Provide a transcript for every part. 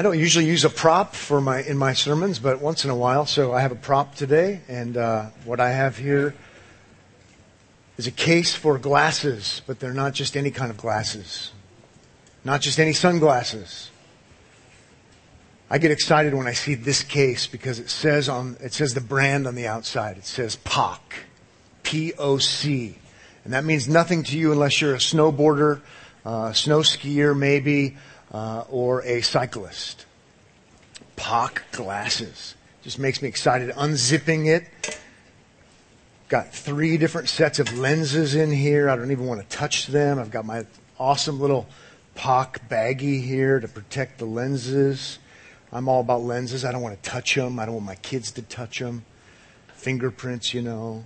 I don't usually use a prop for my in my sermons, but once in a while, so I have a prop today, and uh, what I have here is a case for glasses, but they're not just any kind of glasses, not just any sunglasses. I get excited when I see this case because it says on it says the brand on the outside. It says POC, P O C, and that means nothing to you unless you're a snowboarder, uh, snow skier, maybe uh, or a cyclist. POC glasses. Just makes me excited. Unzipping it. Got three different sets of lenses in here. I don't even want to touch them. I've got my awesome little POC baggie here to protect the lenses. I'm all about lenses. I don't want to touch them. I don't want my kids to touch them. Fingerprints, you know.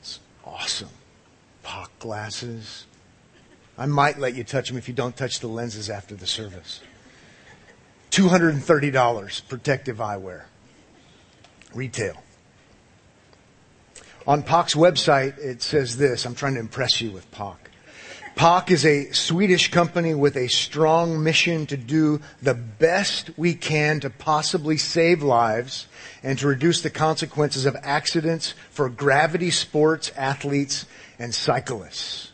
It's awesome. POC glasses. I might let you touch them if you don't touch the lenses after the service. $230 protective eyewear. Retail. On POC's website, it says this. I'm trying to impress you with POC. POC is a Swedish company with a strong mission to do the best we can to possibly save lives and to reduce the consequences of accidents for gravity sports athletes and cyclists.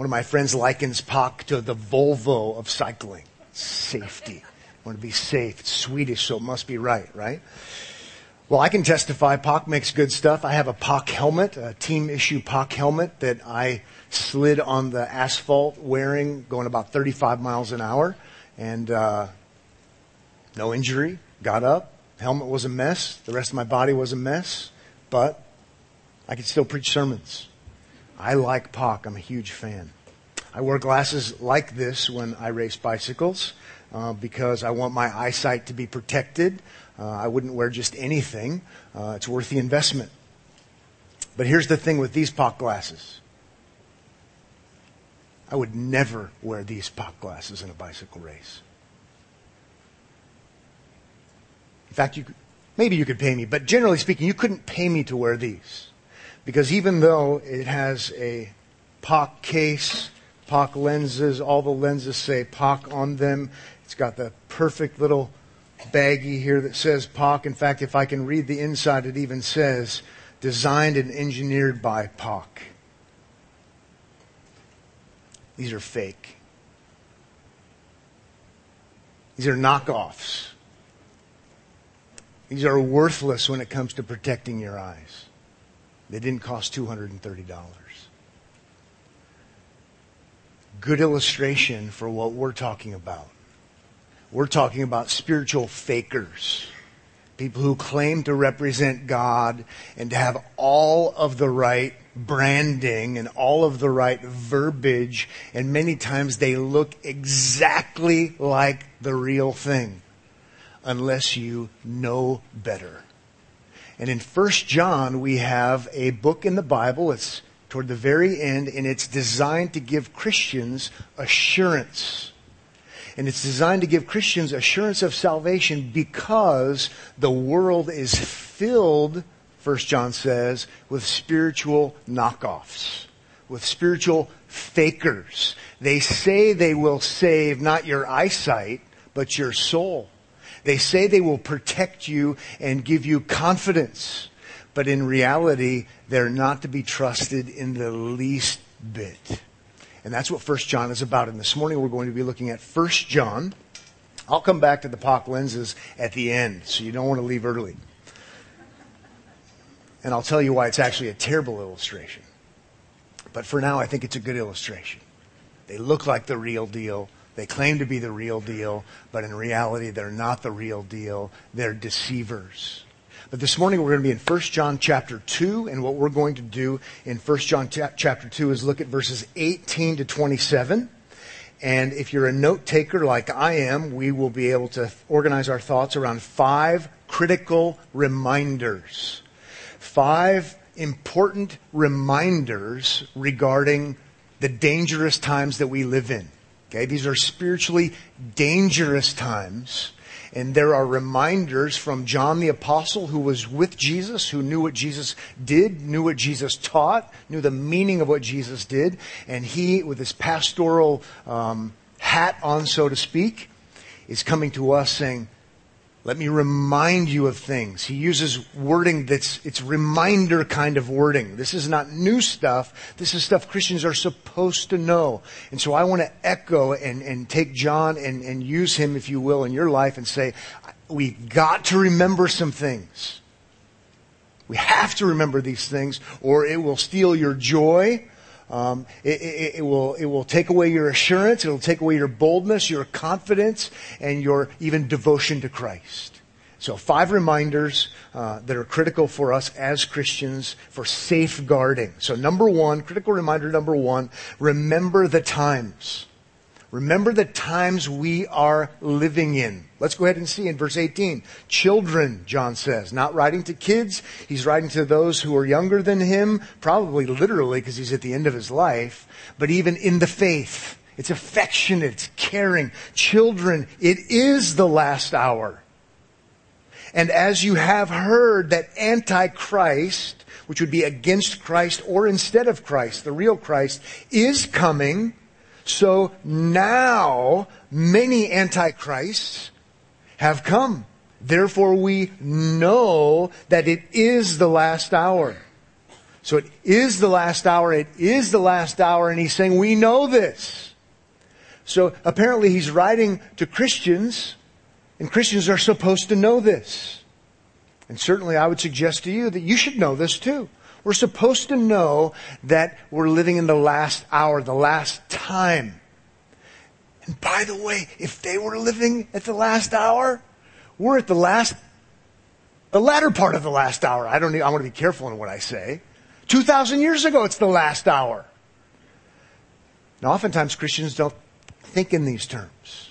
One of my friends likens POC to the Volvo of cycling. Safety. Want to be safe. It's Swedish, so it must be right, right? Well, I can testify POC makes good stuff. I have a POC helmet, a team issue POC helmet that I slid on the asphalt wearing, going about 35 miles an hour, and uh, no injury. Got up. Helmet was a mess. The rest of my body was a mess, but I could still preach sermons. I like POC. I'm a huge fan. I wear glasses like this when I race bicycles uh, because I want my eyesight to be protected. Uh, I wouldn't wear just anything. Uh, it's worth the investment. But here's the thing with these POC glasses. I would never wear these POC glasses in a bicycle race. In fact, you could, maybe you could pay me, but generally speaking, you couldn't pay me to wear these. Because even though it has a POC case, POC lenses, all the lenses say POC on them, it's got the perfect little baggie here that says POC. In fact, if I can read the inside, it even says designed and engineered by POC. These are fake. These are knockoffs. These are worthless when it comes to protecting your eyes. They didn't cost $230. Good illustration for what we're talking about. We're talking about spiritual fakers. People who claim to represent God and to have all of the right branding and all of the right verbiage, and many times they look exactly like the real thing, unless you know better. And in 1 John, we have a book in the Bible. It's toward the very end, and it's designed to give Christians assurance. And it's designed to give Christians assurance of salvation because the world is filled, 1 John says, with spiritual knockoffs, with spiritual fakers. They say they will save not your eyesight, but your soul. They say they will protect you and give you confidence, but in reality, they're not to be trusted in the least bit. And that's what 1 John is about. And this morning we're going to be looking at 1 John. I'll come back to the POC lenses at the end, so you don't want to leave early. And I'll tell you why it's actually a terrible illustration. But for now, I think it's a good illustration. They look like the real deal. They claim to be the real deal, but in reality, they're not the real deal. They're deceivers. But this morning we're going to be in 1 John chapter 2, and what we're going to do in 1 John chapter 2 is look at verses 18 to 27. And if you're a note taker like I am, we will be able to organize our thoughts around five critical reminders. Five important reminders regarding the dangerous times that we live in. Okay, these are spiritually dangerous times. And there are reminders from John the Apostle, who was with Jesus, who knew what Jesus did, knew what Jesus taught, knew the meaning of what Jesus did. And he, with his pastoral um, hat on, so to speak, is coming to us saying, let me remind you of things. He uses wording that's, it's reminder kind of wording. This is not new stuff. This is stuff Christians are supposed to know. And so I want to echo and, and take John and, and use him, if you will, in your life and say, we've got to remember some things. We have to remember these things or it will steal your joy um, it, it, it, will, it will take away your assurance. It'll take away your boldness, your confidence, and your even devotion to Christ. So five reminders uh, that are critical for us as Christians for safeguarding. So number one, critical reminder number one, remember the times. Remember the times we are living in. Let's go ahead and see in verse 18. Children, John says, not writing to kids. He's writing to those who are younger than him, probably literally because he's at the end of his life, but even in the faith. It's affectionate, it's caring. Children, it is the last hour. And as you have heard that Antichrist, which would be against Christ or instead of Christ, the real Christ, is coming, so now many antichrists have come. Therefore we know that it is the last hour. So it is the last hour. It is the last hour. And he's saying, we know this. So apparently he's writing to Christians and Christians are supposed to know this. And certainly I would suggest to you that you should know this too. We're supposed to know that we're living in the last hour, the last time. And by the way, if they were living at the last hour, we're at the last, the latter part of the last hour. I don't need, I want to be careful in what I say. 2,000 years ago, it's the last hour. Now, oftentimes Christians don't think in these terms.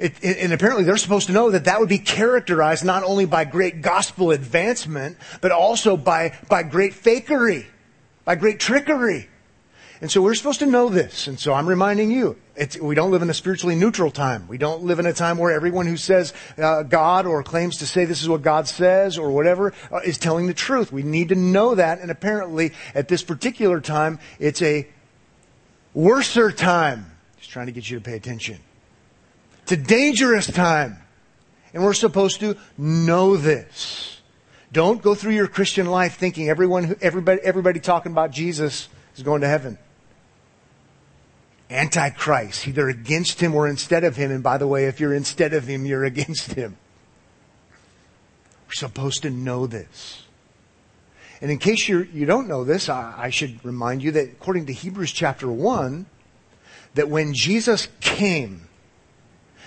It, and apparently they're supposed to know that that would be characterized not only by great gospel advancement, but also by, by great fakery, by great trickery. And so we're supposed to know this. And so I'm reminding you, we don't live in a spiritually neutral time. We don't live in a time where everyone who says uh, God or claims to say this is what God says or whatever uh, is telling the truth. We need to know that. And apparently at this particular time, it's a worser time. Just trying to get you to pay attention. It's a dangerous time. And we're supposed to know this. Don't go through your Christian life thinking everyone, everybody, everybody talking about Jesus is going to heaven. Antichrist, either against him or instead of him. And by the way, if you're instead of him, you're against him. We're supposed to know this. And in case you're, you don't know this, I, I should remind you that according to Hebrews chapter 1, that when Jesus came,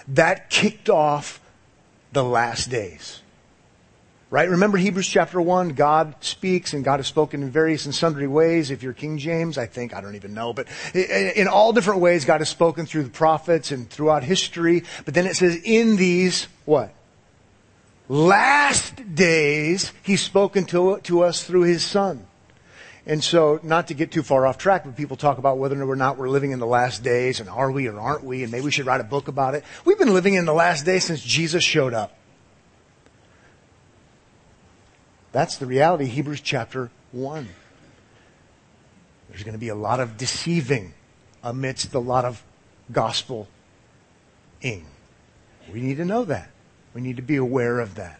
that kicked off the last days. Right? Remember Hebrews chapter 1, God speaks and God has spoken in various and sundry ways. If you're King James, I think, I don't even know, but in all different ways God has spoken through the prophets and throughout history. But then it says in these, what? Last days, He's spoken to, to us through His Son. And so, not to get too far off track, but people talk about whether or not we're living in the last days, and are we or aren't we, and maybe we should write a book about it. We've been living in the last days since Jesus showed up. That's the reality, Hebrews chapter 1. There's going to be a lot of deceiving amidst a lot of gospel ing. We need to know that. We need to be aware of that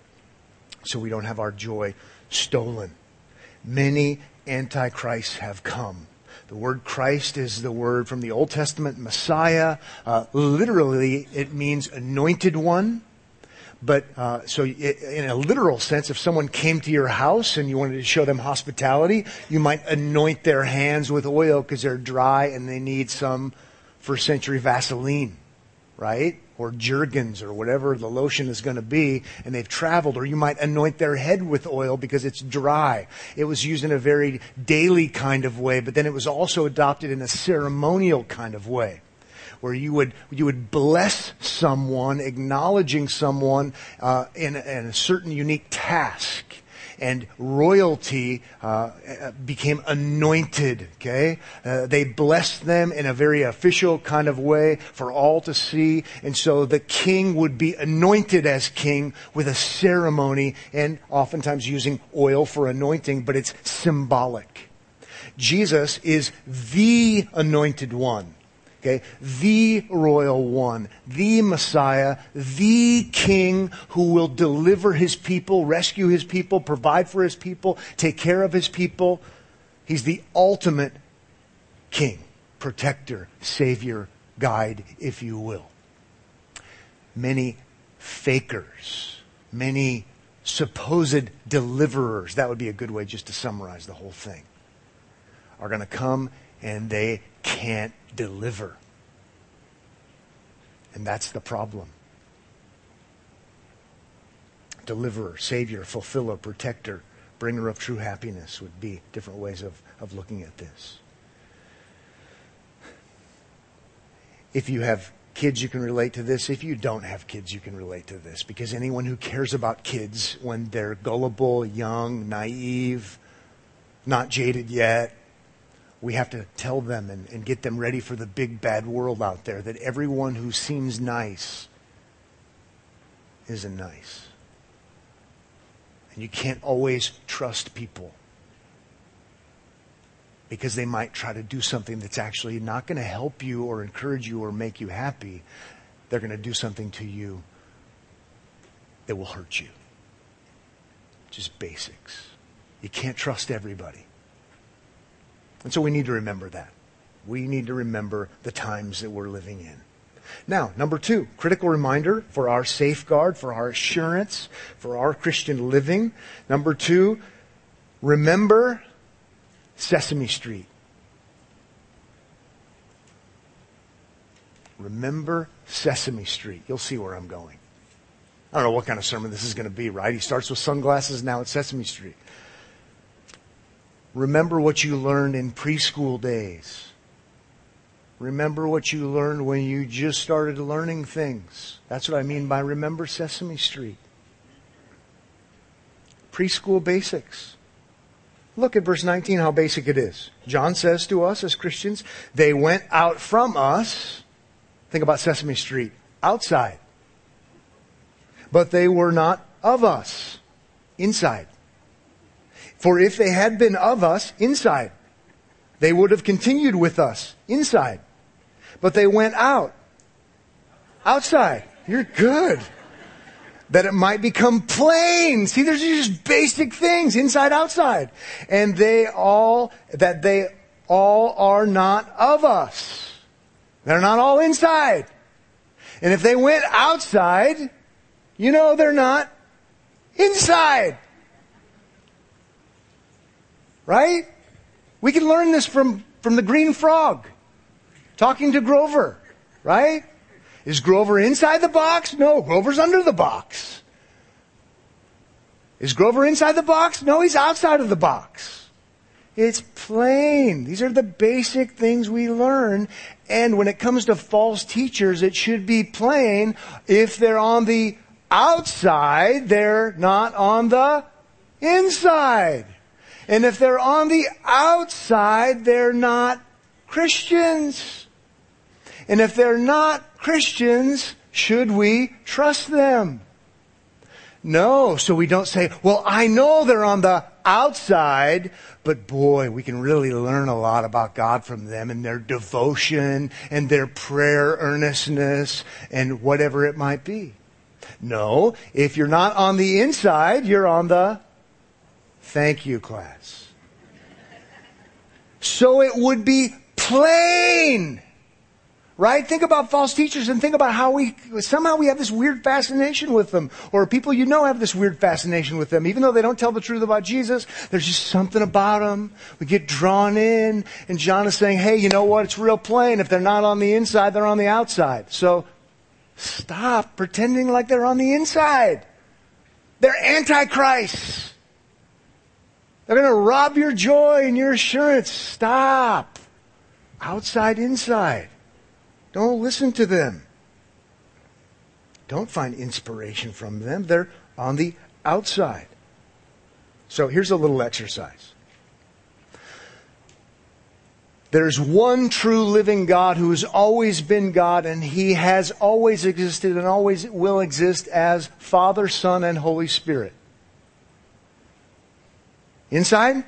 so we don't have our joy stolen. Many antichrists have come. The word Christ is the word from the Old Testament Messiah. Uh, literally, it means anointed one. But uh, so, in a literal sense, if someone came to your house and you wanted to show them hospitality, you might anoint their hands with oil because they're dry and they need some first century Vaseline, right? Or Jergens or whatever the lotion is going to be, and they've traveled, or you might anoint their head with oil because it's dry. It was used in a very daily kind of way, but then it was also adopted in a ceremonial kind of way. Where you would you would bless someone, acknowledging someone uh, in, in a certain unique task, and royalty uh, became anointed. Okay, uh, they blessed them in a very official kind of way for all to see, and so the king would be anointed as king with a ceremony, and oftentimes using oil for anointing, but it's symbolic. Jesus is the anointed one. Okay? The royal one, the Messiah, the king who will deliver his people, rescue his people, provide for his people, take care of his people. He's the ultimate king, protector, savior, guide, if you will. Many fakers, many supposed deliverers, that would be a good way just to summarize the whole thing, are going to come and they can't deliver. And that's the problem. Deliverer, Savior, Fulfiller, Protector, Bringer of true happiness would be different ways of, of looking at this. If you have kids, you can relate to this. If you don't have kids, you can relate to this. Because anyone who cares about kids when they're gullible, young, naive, not jaded yet, we have to tell them and, and get them ready for the big bad world out there that everyone who seems nice isn't nice. And you can't always trust people because they might try to do something that's actually not going to help you or encourage you or make you happy. They're going to do something to you that will hurt you. Just basics. You can't trust everybody. And so we need to remember that. We need to remember the times that we're living in. Now, number two, critical reminder for our safeguard, for our assurance, for our Christian living. Number two, remember Sesame Street. Remember Sesame Street. You'll see where I'm going. I don't know what kind of sermon this is going to be, right? He starts with sunglasses, now it's Sesame Street. Remember what you learned in preschool days. Remember what you learned when you just started learning things. That's what I mean by remember Sesame Street. Preschool basics. Look at verse 19, how basic it is. John says to us as Christians, they went out from us. Think about Sesame Street. Outside. But they were not of us. Inside. For if they had been of us inside, they would have continued with us inside. But they went out. Outside. You're good. That it might become plain. See, there's just basic things, inside, outside. And they all, that they all are not of us. They're not all inside. And if they went outside, you know they're not inside. Right? We can learn this from, from the green frog. Talking to Grover. Right? Is Grover inside the box? No, Grover's under the box. Is Grover inside the box? No, he's outside of the box. It's plain. These are the basic things we learn. And when it comes to false teachers, it should be plain. If they're on the outside, they're not on the inside. And if they're on the outside, they're not Christians. And if they're not Christians, should we trust them? No, so we don't say, well, I know they're on the outside, but boy, we can really learn a lot about God from them and their devotion and their prayer earnestness and whatever it might be. No, if you're not on the inside, you're on the Thank you, class. So it would be plain. Right? Think about false teachers and think about how we, somehow we have this weird fascination with them. Or people you know have this weird fascination with them. Even though they don't tell the truth about Jesus, there's just something about them. We get drawn in. And John is saying, hey, you know what? It's real plain. If they're not on the inside, they're on the outside. So stop pretending like they're on the inside. They're antichrists. They're going to rob your joy and your assurance. Stop. Outside, inside. Don't listen to them. Don't find inspiration from them. They're on the outside. So here's a little exercise. There's one true living God who has always been God and he has always existed and always will exist as Father, Son, and Holy Spirit. Inside?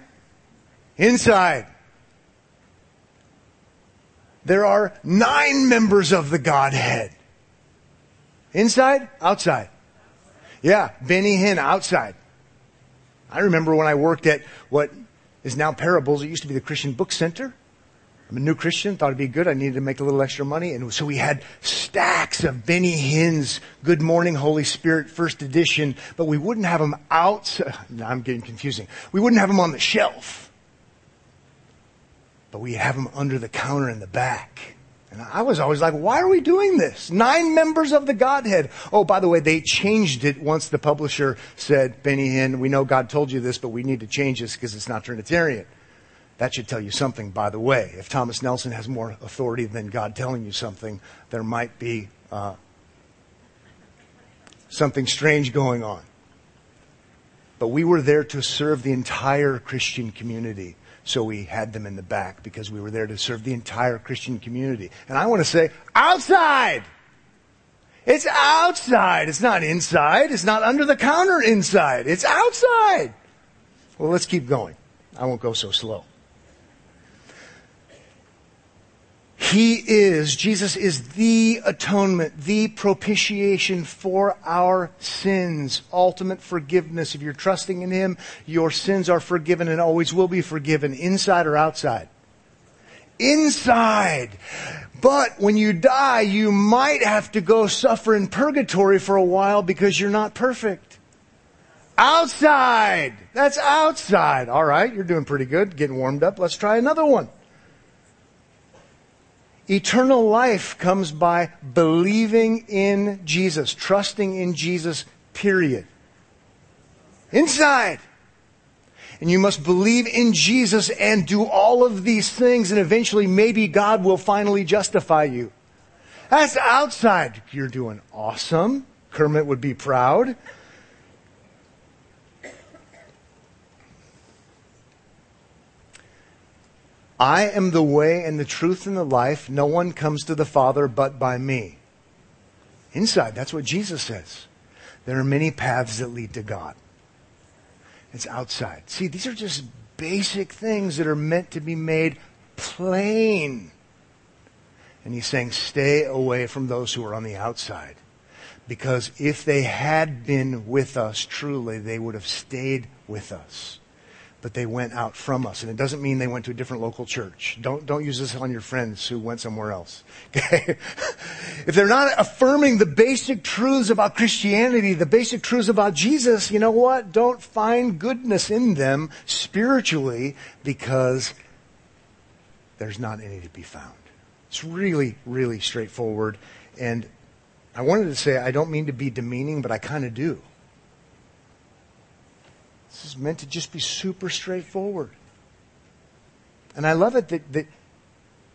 Inside. there are nine members of the Godhead. Inside? Outside? Yeah, Benny Hinn, outside. I remember when I worked at what is now Parables. It used to be the Christian Book Center. I'm a new Christian, thought it'd be good. I needed to make a little extra money. And so we had stacks of Benny Hinn's Good Morning Holy Spirit first edition, but we wouldn't have them out. Now I'm getting confusing. We wouldn't have them on the shelf, but we'd have them under the counter in the back. And I was always like, why are we doing this? Nine members of the Godhead. Oh, by the way, they changed it once the publisher said, Benny Hinn, we know God told you this, but we need to change this because it's not Trinitarian. That should tell you something, by the way. If Thomas Nelson has more authority than God telling you something, there might be uh, something strange going on. But we were there to serve the entire Christian community. So we had them in the back because we were there to serve the entire Christian community. And I want to say, outside! It's outside. It's not inside. It's not under the counter inside. It's outside. Well, let's keep going. I won't go so slow. He is, Jesus is the atonement, the propitiation for our sins, ultimate forgiveness. If you're trusting in Him, your sins are forgiven and always will be forgiven, inside or outside. Inside. But when you die, you might have to go suffer in purgatory for a while because you're not perfect. Outside. That's outside. All right, you're doing pretty good, getting warmed up. Let's try another one. Eternal life comes by believing in Jesus, trusting in Jesus, period. Inside. And you must believe in Jesus and do all of these things, and eventually maybe God will finally justify you. That's outside. You're doing awesome. Kermit would be proud. I am the way and the truth and the life. No one comes to the Father but by me. Inside, that's what Jesus says. There are many paths that lead to God. It's outside. See, these are just basic things that are meant to be made plain. And he's saying, stay away from those who are on the outside. Because if they had been with us truly, they would have stayed with us but they went out from us. And it doesn't mean they went to a different local church. Don't, don't use this on your friends who went somewhere else. Okay? if they're not affirming the basic truths about Christianity, the basic truths about Jesus, you know what? Don't find goodness in them spiritually because there's not any to be found. It's really, really straightforward. And I wanted to say, I don't mean to be demeaning, but I kind of do. This is meant to just be super straightforward. And I love it that, that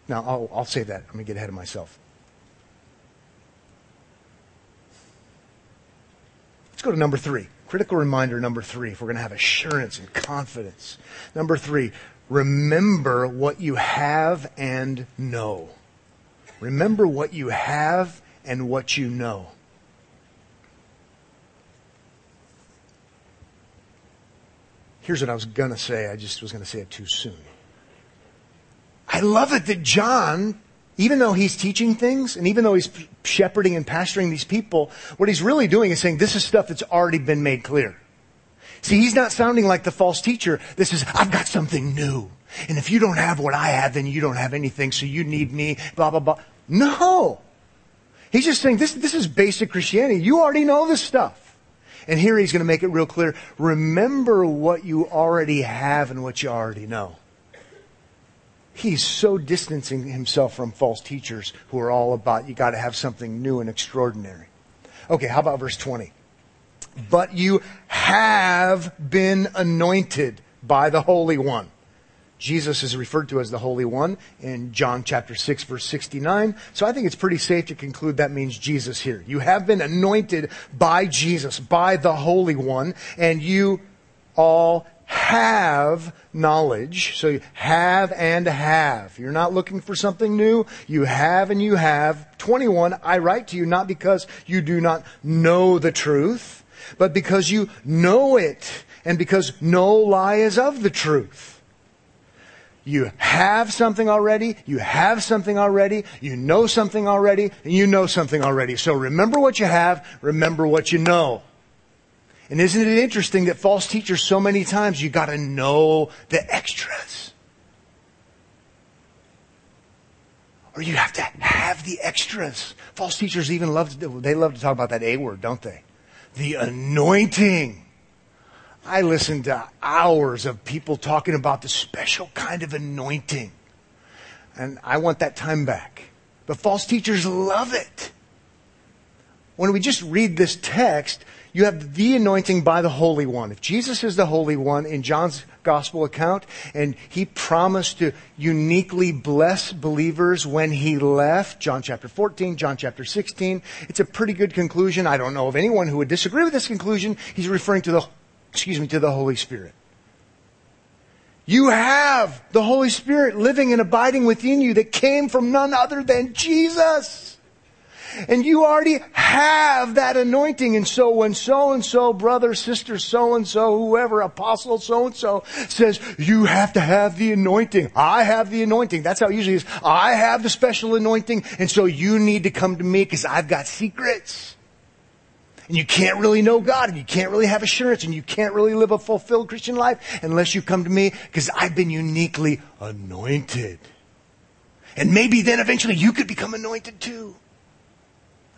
now I'll, I'll say that. I'm going to get ahead of myself. Let's go to number three. Critical reminder number three, if we're going to have assurance and confidence. Number three, remember what you have and know. Remember what you have and what you know. Here's what I was going to say. I just was going to say it too soon. I love it that John, even though he's teaching things and even though he's shepherding and pastoring these people, what he's really doing is saying this is stuff that's already been made clear. See, he's not sounding like the false teacher. This is, I've got something new. And if you don't have what I have, then you don't have anything, so you need me, blah, blah, blah. No. He's just saying this, this is basic Christianity. You already know this stuff. And here he's going to make it real clear. Remember what you already have and what you already know. He's so distancing himself from false teachers who are all about you got to have something new and extraordinary. Okay, how about verse 20? But you have been anointed by the Holy One. Jesus is referred to as the Holy One in John chapter 6 verse 69. So I think it's pretty safe to conclude that means Jesus here. You have been anointed by Jesus, by the Holy One, and you all have knowledge. So you have and have. You're not looking for something new. You have and you have. 21, I write to you not because you do not know the truth, but because you know it and because no lie is of the truth. You have something already, you have something already, you know something already, and you know something already. So remember what you have, remember what you know. And isn't it interesting that false teachers so many times you gotta know the extras. Or you have to have the extras. False teachers even love to, they love to talk about that A word, don't they? The anointing. I listen to hours of people talking about the special kind of anointing. And I want that time back. But false teachers love it. When we just read this text, you have the anointing by the Holy One. If Jesus is the Holy One in John's Gospel account, and he promised to uniquely bless believers when he left, John chapter 14, John chapter 16, it's a pretty good conclusion. I don't know of anyone who would disagree with this conclusion. He's referring to the excuse me, to the Holy Spirit. You have the Holy Spirit living and abiding within you that came from none other than Jesus. And you already have that anointing. And so when so and so, brother, sister, so and so, whoever, apostle, so and so says, you have to have the anointing. I have the anointing. That's how it usually is. I have the special anointing. And so you need to come to me because I've got secrets and you can't really know God and you can't really have assurance and you can't really live a fulfilled Christian life unless you come to me because I've been uniquely anointed. And maybe then eventually you could become anointed too.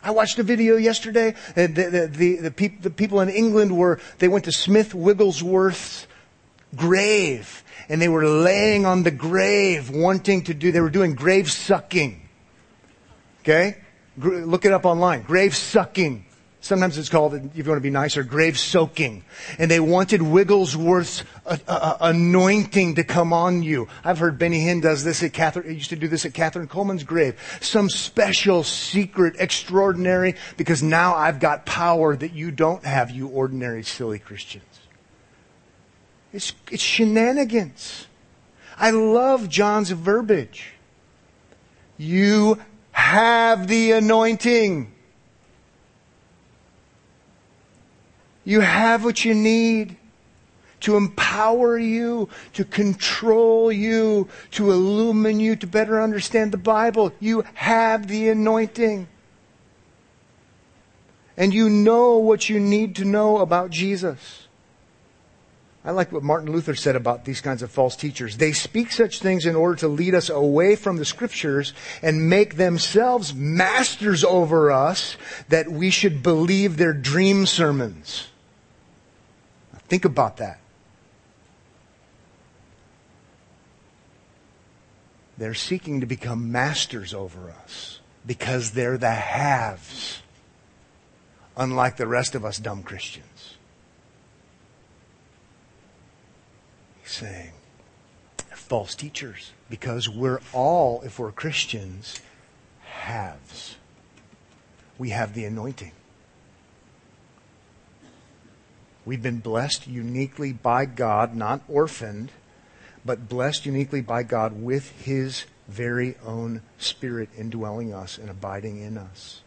I watched a video yesterday. Uh, the, the, the, the, peop, the people in England were, they went to Smith Wigglesworth's grave and they were laying on the grave wanting to do, they were doing grave sucking. Okay? Look it up online. Grave sucking. Sometimes it's called, if you want to be nicer, grave soaking. And they wanted Wigglesworth's uh, uh, uh, anointing to come on you. I've heard Benny Hinn does this at Catherine, he used to do this at Kathryn Kuhlman's grave. Some special, secret, extraordinary, because now I've got power that you don't have, you ordinary, silly Christians. It's, it's shenanigans. I love John's verbiage. You have the anointing. You have what you need to empower you, to control you, to illumine you, to better understand the Bible. You have the anointing. And you know what you need to know about Jesus. I like what Martin Luther said about these kinds of false teachers. They speak such things in order to lead us away from the scriptures and make themselves masters over us that we should believe their dream sermons. Think about that. They're seeking to become masters over us because they're the haves, unlike the rest of us dumb Christians. He's saying false teachers because we're all, if we're Christians, haves. We have the anointing. We've been blessed uniquely by God, not orphaned, but blessed uniquely by God with His very own Spirit indwelling us and abiding in us.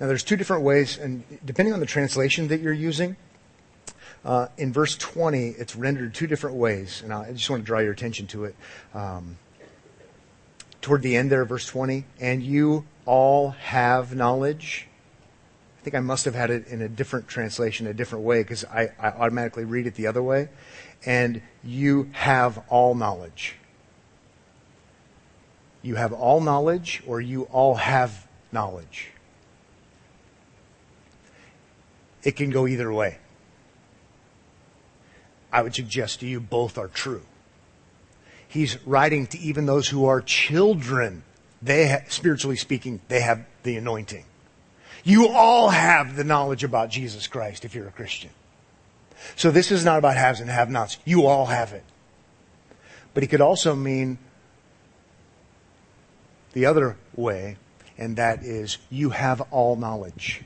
Now, there's two different ways, and depending on the translation that you're using, uh, in verse 20, it's rendered two different ways, and I just want to draw your attention to it. Um, toward the end there, verse 20, and you all have knowledge think I must have had it in a different translation, a different way, because I, I automatically read it the other way. And you have all knowledge. You have all knowledge, or you all have knowledge. It can go either way. I would suggest to you both are true. He's writing to even those who are children. They, spiritually speaking, they have the anointing. You all have the knowledge about Jesus Christ if you're a Christian. So this is not about haves and have nots. You all have it. But it could also mean the other way, and that is you have all knowledge.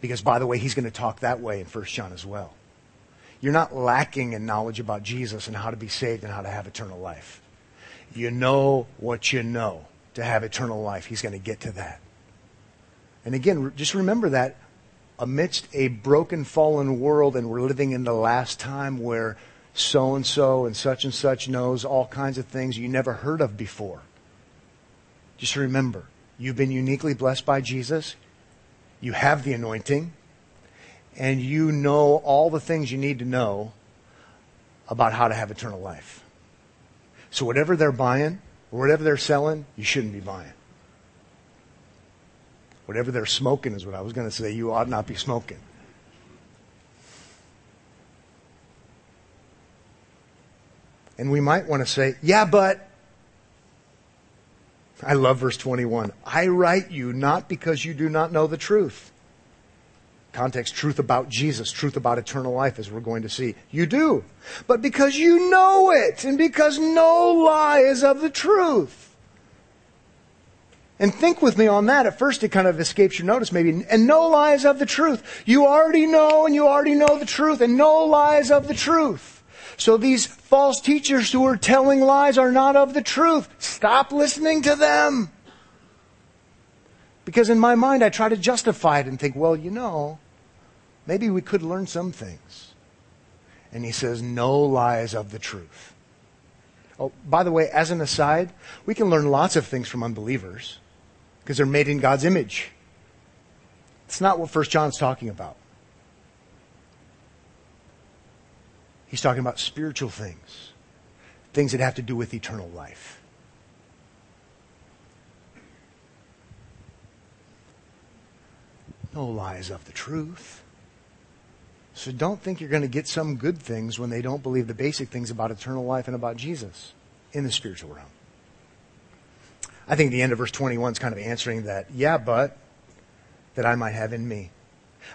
Because by the way, he's going to talk that way in 1 John as well. You're not lacking in knowledge about Jesus and how to be saved and how to have eternal life. You know what you know to have eternal life. He's going to get to that. And again, just remember that amidst a broken, fallen world, and we're living in the last time where so and so and such and such knows all kinds of things you never heard of before. Just remember, you've been uniquely blessed by Jesus. You have the anointing and you know all the things you need to know about how to have eternal life. So whatever they're buying or whatever they're selling, you shouldn't be buying. Whatever they're smoking is what I was going to say. You ought not be smoking. And we might want to say, yeah, but I love verse 21. I write you not because you do not know the truth. Context, truth about Jesus, truth about eternal life, as we're going to see. You do. But because you know it, and because no lie is of the truth. And think with me on that. At first it kind of escapes your notice maybe. And no lies of the truth. You already know and you already know the truth and no lies of the truth. So these false teachers who are telling lies are not of the truth. Stop listening to them. Because in my mind, I try to justify it and think, well, you know, maybe we could learn some things. And he says, no lies of the truth. Oh, by the way, as an aside, we can learn lots of things from unbelievers because they're made in God's image. It's not what First John's talking about. He's talking about spiritual things, things that have to do with eternal life. No lies of the truth. So don't think you're going to get some good things when they don't believe the basic things about eternal life and about Jesus in the spiritual realm. I think the end of verse 21 is kind of answering that, yeah, but that I might have in me.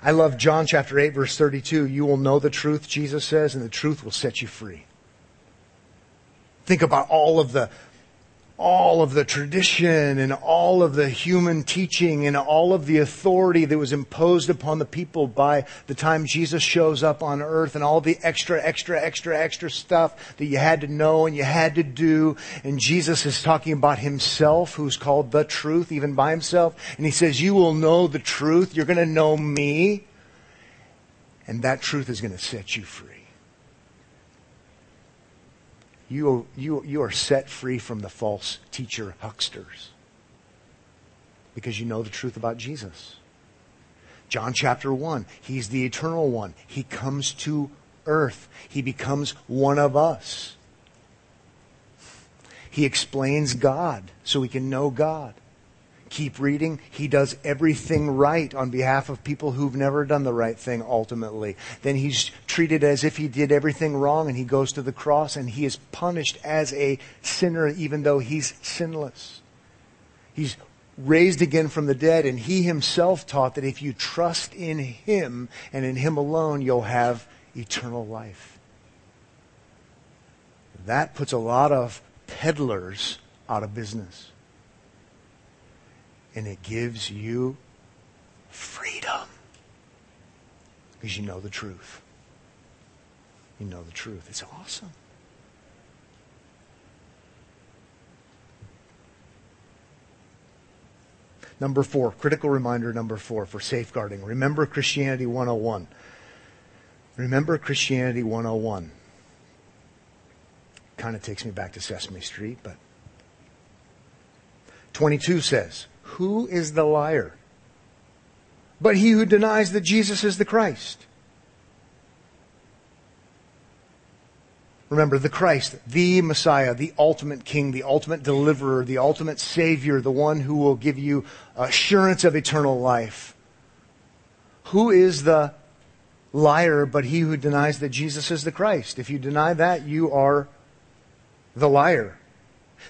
I love John chapter 8 verse 32. You will know the truth, Jesus says, and the truth will set you free. Think about all of the, all of the tradition and all of the human teaching and all of the authority that was imposed upon the people by the time Jesus shows up on earth and all the extra, extra, extra, extra stuff that you had to know and you had to do. And Jesus is talking about himself, who's called the truth, even by himself. And he says, you will know the truth. You're going to know me. And that truth is going to set you free you, you, you are set free from the false teacher hucksters because you know the truth about Jesus. John chapter 1, he's the eternal one. He comes to earth. He becomes one of us. He explains God so we can know God keep reading. He does everything right on behalf of people who've never done the right thing ultimately. Then he's treated as if he did everything wrong and he goes to the cross and he is punished as a sinner even though he's sinless. He's raised again from the dead and he himself taught that if you trust in him and in him alone, you'll have eternal life. That puts a lot of peddlers out of business and it gives you freedom because you know the truth. You know the truth. It's awesome. Number four, critical reminder number four for safeguarding. Remember Christianity 101. Remember Christianity 101. Kind of takes me back to Sesame Street, but 22 says, who is the liar? But he who denies that Jesus is the Christ. Remember, the Christ, the Messiah, the ultimate King, the ultimate deliverer, the ultimate Savior, the one who will give you assurance of eternal life. Who is the liar but he who denies that Jesus is the Christ? If you deny that, you are the liar.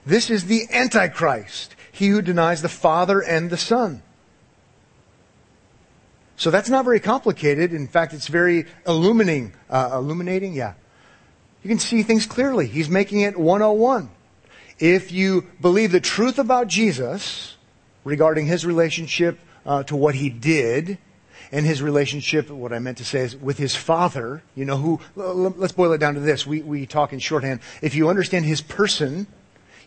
This is the Antichrist he who denies the Father and the Son. So that's not very complicated. In fact, it's very illuminating. Uh, illuminating, yeah. You can see things clearly. He's making it 101. If you believe the truth about Jesus regarding his relationship uh, to what he did, and his relationship, what I meant to say is with his father, you know, who, let's boil it down to this. We, we talk in shorthand. If you understand his person,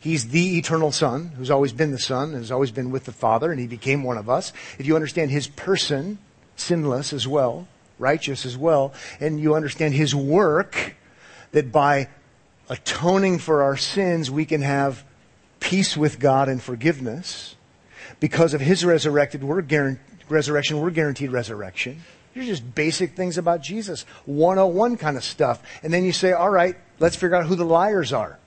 He's the eternal Son, who's always been the Son, and has always been with the Father, and he became one of us. If you understand his person, sinless as well, righteous as well, and you understand his work, that by atoning for our sins, we can have peace with God and forgiveness. Because of his resurrected we're guaranteed, resurrection, we're guaranteed resurrection. These are just basic things about Jesus. 101 kind of stuff. And then you say, all right, let's figure out who the liars are.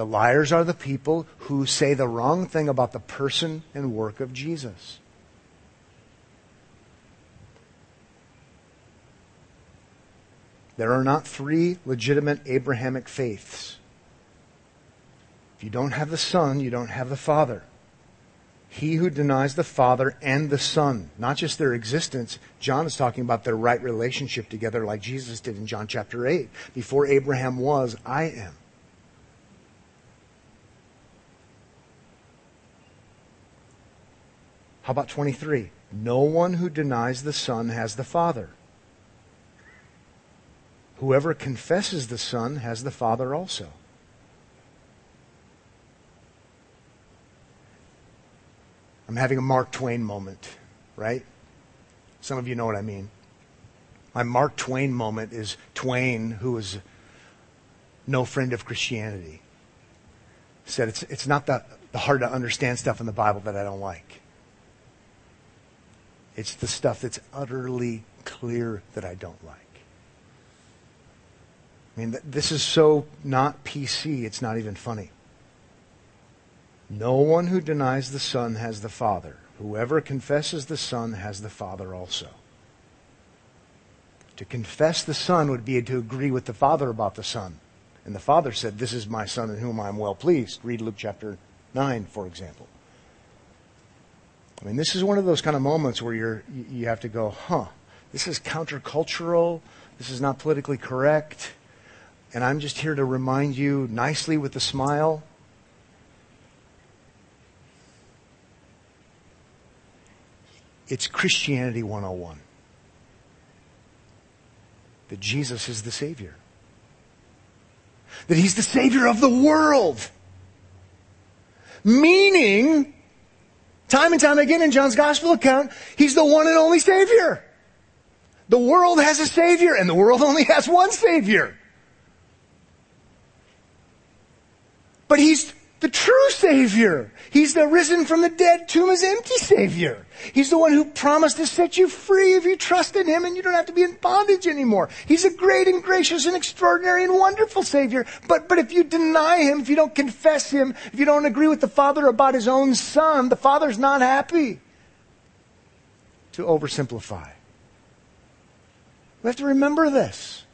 The liars are the people who say the wrong thing about the person and work of Jesus. There are not three legitimate Abrahamic faiths. If you don't have the Son, you don't have the Father. He who denies the Father and the Son, not just their existence, John is talking about their right relationship together, like Jesus did in John chapter 8. Before Abraham was, I am. How about 23? No one who denies the Son has the Father. Whoever confesses the Son has the Father also. I'm having a Mark Twain moment, right? Some of you know what I mean. My Mark Twain moment is Twain, who was no friend of Christianity, said it's, it's not the, the hard to understand stuff in the Bible that I don't like. It's the stuff that's utterly clear that I don't like. I mean, this is so not PC, it's not even funny. No one who denies the Son has the Father. Whoever confesses the Son has the Father also. To confess the Son would be to agree with the Father about the Son. And the Father said, This is my Son in whom I am well pleased. Read Luke chapter 9, for example. I mean, this is one of those kind of moments where you're, you have to go, huh, this is countercultural. This is not politically correct. And I'm just here to remind you nicely with a smile. It's Christianity 101. That Jesus is the Savior. That He's the Savior of the world. Meaning, time and time again in John's Gospel account, He's the one and only Savior. The world has a Savior, and the world only has one Savior. But he's the true Savior. He's the risen from the dead, tomb is empty Savior. He's the one who promised to set you free if you trust in Him and you don't have to be in bondage anymore. He's a great and gracious and extraordinary and wonderful Savior. But, but if you deny Him, if you don't confess Him, if you don't agree with the Father about His own Son, the Father's not happy. To oversimplify. We have to remember this.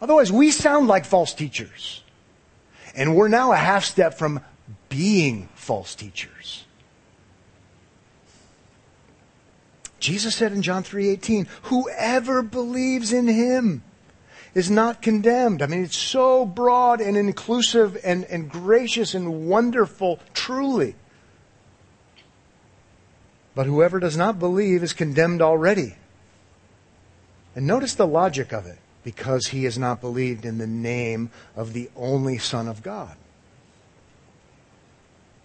Otherwise, we sound like false teachers. And we're now a half step from being false teachers. Jesus said in John 3:18, "Whoever believes in him is not condemned." I mean, it's so broad and inclusive and, and gracious and wonderful, truly. But whoever does not believe is condemned already. And notice the logic of it because he has not believed in the name of the only Son of God.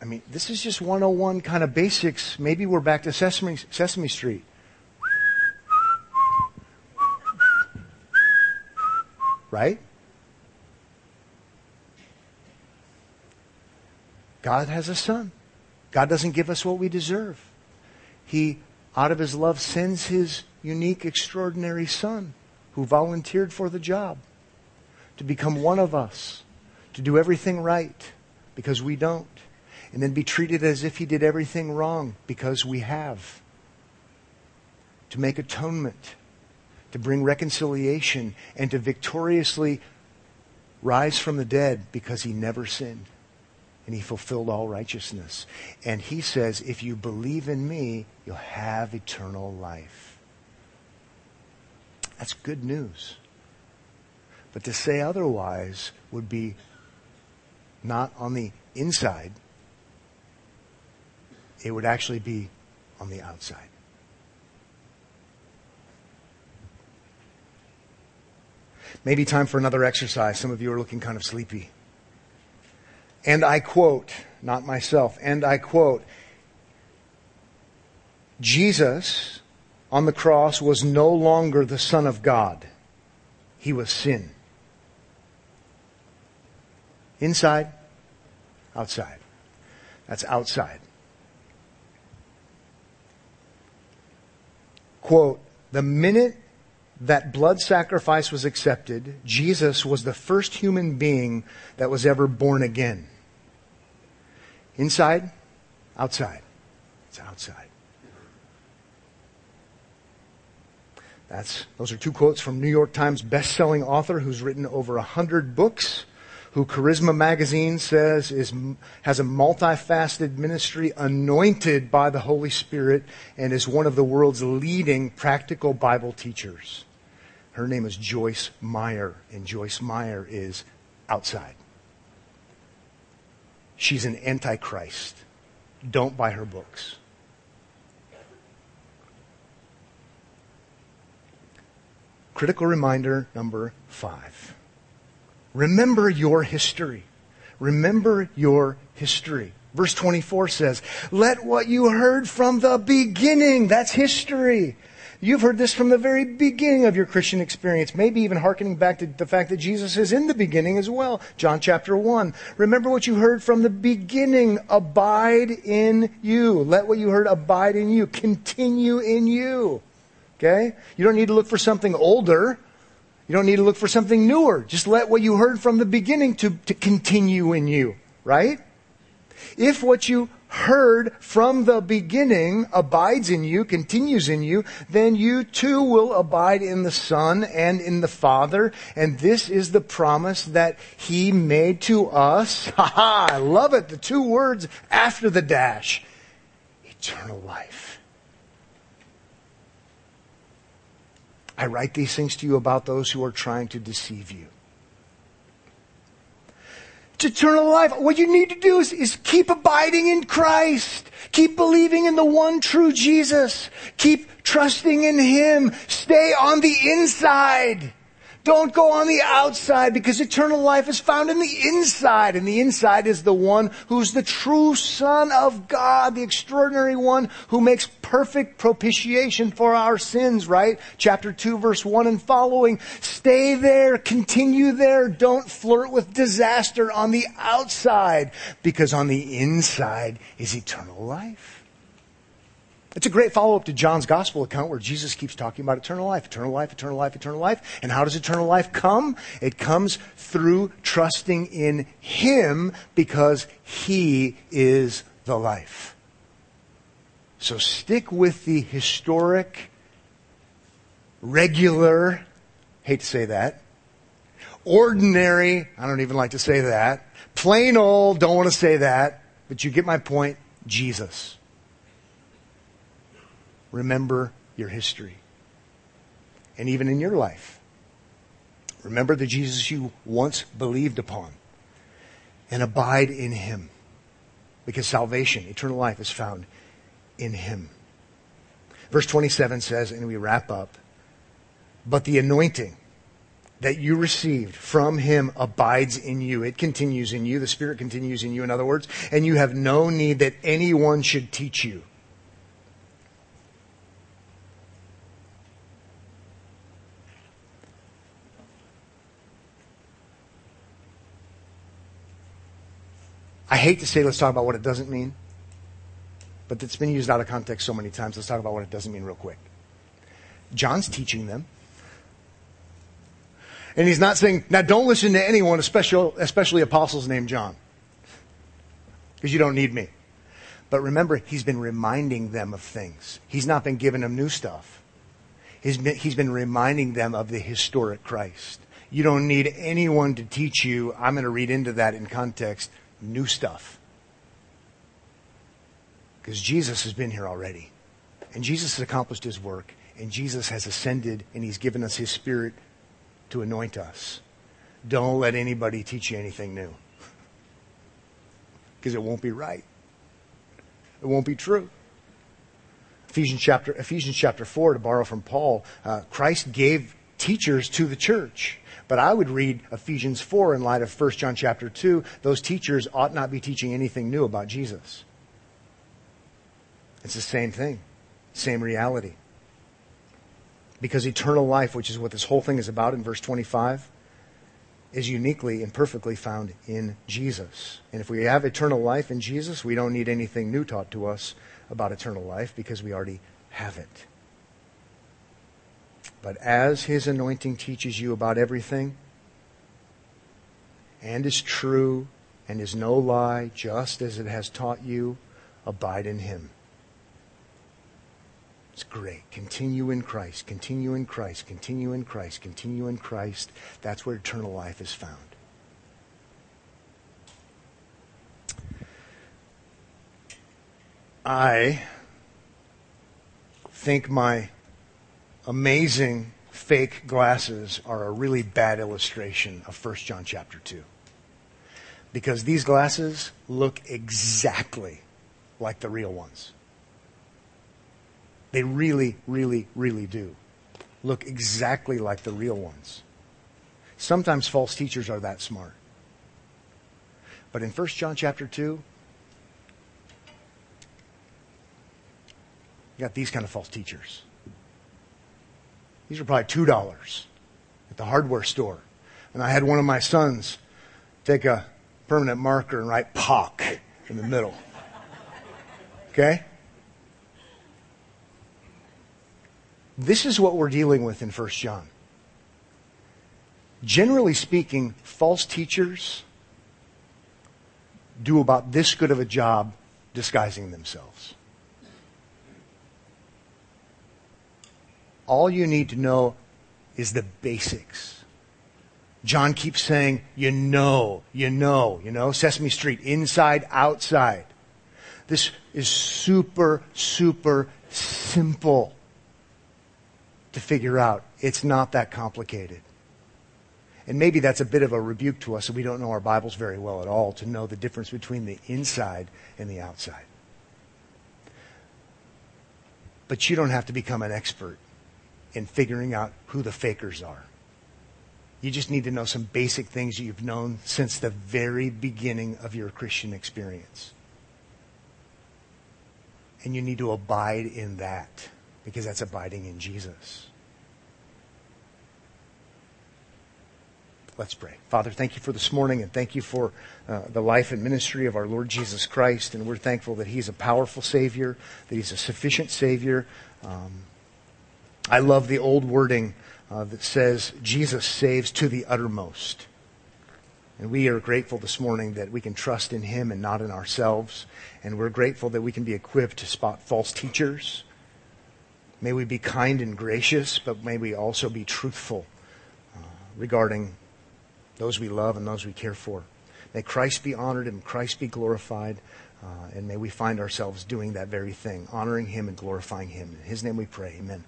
I mean, this is just 101 kind of basics. Maybe we're back to Sesame, Sesame Street. Right? God has a son. God doesn't give us what we deserve. He, out of his love, sends his unique, extraordinary son who volunteered for the job to become one of us, to do everything right because we don't, and then be treated as if he did everything wrong because we have, to make atonement, to bring reconciliation, and to victoriously rise from the dead because he never sinned and he fulfilled all righteousness. And he says, if you believe in me, you'll have eternal life. That's good news. But to say otherwise would be not on the inside, it would actually be on the outside. Maybe time for another exercise. Some of you are looking kind of sleepy. And I quote, not myself, and I quote, Jesus on the cross was no longer the Son of God. he was sin. Inside, outside. That's outside. Quote, the minute that blood sacrifice was accepted, Jesus was the first human being that was ever born again. Inside, outside. It's outside. That's, those are two quotes from New York Times best-selling author who's written over a hundred books, who Charisma Magazine says is, has a multifaceted ministry anointed by the Holy Spirit and is one of the world's leading practical Bible teachers. Her name is Joyce Meyer, and Joyce Meyer is outside. She's an antichrist. Don't buy her books. Critical reminder number five. Remember your history. Remember your history. Verse 24 says, let what you heard from the beginning, that's history. You've heard this from the very beginning of your Christian experience, maybe even hearkening back to the fact that Jesus is in the beginning as well. John chapter 1. Remember what you heard from the beginning. Abide in you. Let what you heard abide in you. Continue in you. Okay? You don't need to look for something older. You don't need to look for something newer. Just let what you heard from the beginning to, to continue in you, right? If what you heard from the beginning abides in you, continues in you, then you too will abide in the Son and in the Father. And this is the promise that He made to us. Ha ha! I love it. The two words after the dash. Eternal life. I write these things to you about those who are trying to deceive you. It's eternal life. What you need to do is, is keep abiding in Christ. Keep believing in the one true Jesus. Keep trusting in Him. Stay on the inside. Don't go on the outside because eternal life is found in the inside. And the inside is the one who's the true Son of God, the extraordinary one who makes perfect propitiation for our sins, right? Chapter 2 verse 1 and following. Stay there, continue there, don't flirt with disaster on the outside because on the inside is eternal life. It's a great follow up to John's gospel account where Jesus keeps talking about eternal life, eternal life, eternal life, eternal life. And how does eternal life come? It comes through trusting in Him because He is the life. So stick with the historic, regular, hate to say that, ordinary, I don't even like to say that, plain old, don't want to say that, but you get my point, Jesus remember your history. And even in your life, remember the Jesus you once believed upon and abide in him. Because salvation, eternal life is found in him. Verse 27 says, and we wrap up, but the anointing that you received from him abides in you. It continues in you. The Spirit continues in you, in other words, and you have no need that anyone should teach you. I hate to say let's talk about what it doesn't mean, but it's been used out of context so many times. Let's talk about what it doesn't mean real quick. John's teaching them. And he's not saying, now don't listen to anyone, especially, especially apostles named John. Because you don't need me. But remember, he's been reminding them of things. He's not been giving them new stuff. He's been, he's been reminding them of the historic Christ. You don't need anyone to teach you. I'm going to read into that in context new stuff. Because Jesus has been here already. And Jesus has accomplished his work. And Jesus has ascended and he's given us his spirit to anoint us. Don't let anybody teach you anything new. Because it won't be right. It won't be true. Ephesians chapter, Ephesians chapter 4, to borrow from Paul, uh, Christ gave teachers to the church. But I would read Ephesians 4 in light of 1 John chapter 2. Those teachers ought not be teaching anything new about Jesus. It's the same thing, same reality. Because eternal life, which is what this whole thing is about in verse 25, is uniquely and perfectly found in Jesus. And if we have eternal life in Jesus, we don't need anything new taught to us about eternal life because we already have it. But as his anointing teaches you about everything, and is true, and is no lie, just as it has taught you, abide in him. It's great. Continue in Christ, continue in Christ, continue in Christ, continue in Christ. That's where eternal life is found. I think my amazing fake glasses are a really bad illustration of 1 John chapter 2. Because these glasses look exactly like the real ones. They really, really, really do look exactly like the real ones. Sometimes false teachers are that smart. But in 1 John chapter 2, you got these kind of false teachers. These are probably $2 at the hardware store. And I had one of my sons take a permanent marker and write POC in the middle. Okay? This is what we're dealing with in 1 John. Generally speaking, false teachers do about this good of a job disguising themselves. All you need to know is the basics. John keeps saying, you know, you know, you know, Sesame Street, inside, outside. This is super, super simple to figure out. It's not that complicated. And maybe that's a bit of a rebuke to us that we don't know our Bibles very well at all to know the difference between the inside and the outside. But you don't have to become an expert in figuring out who the fakers are. You just need to know some basic things you've known since the very beginning of your Christian experience. And you need to abide in that because that's abiding in Jesus. Let's pray. Father, thank you for this morning and thank you for uh, the life and ministry of our Lord Jesus Christ. And we're thankful that He's a powerful Savior, that He's a sufficient Savior. Um, I love the old wording uh, that says Jesus saves to the uttermost. And we are grateful this morning that we can trust in Him and not in ourselves. And we're grateful that we can be equipped to spot false teachers. May we be kind and gracious, but may we also be truthful uh, regarding those we love and those we care for. May Christ be honored and Christ be glorified. Uh, and may we find ourselves doing that very thing, honoring him and glorifying him. In his name we pray. Amen.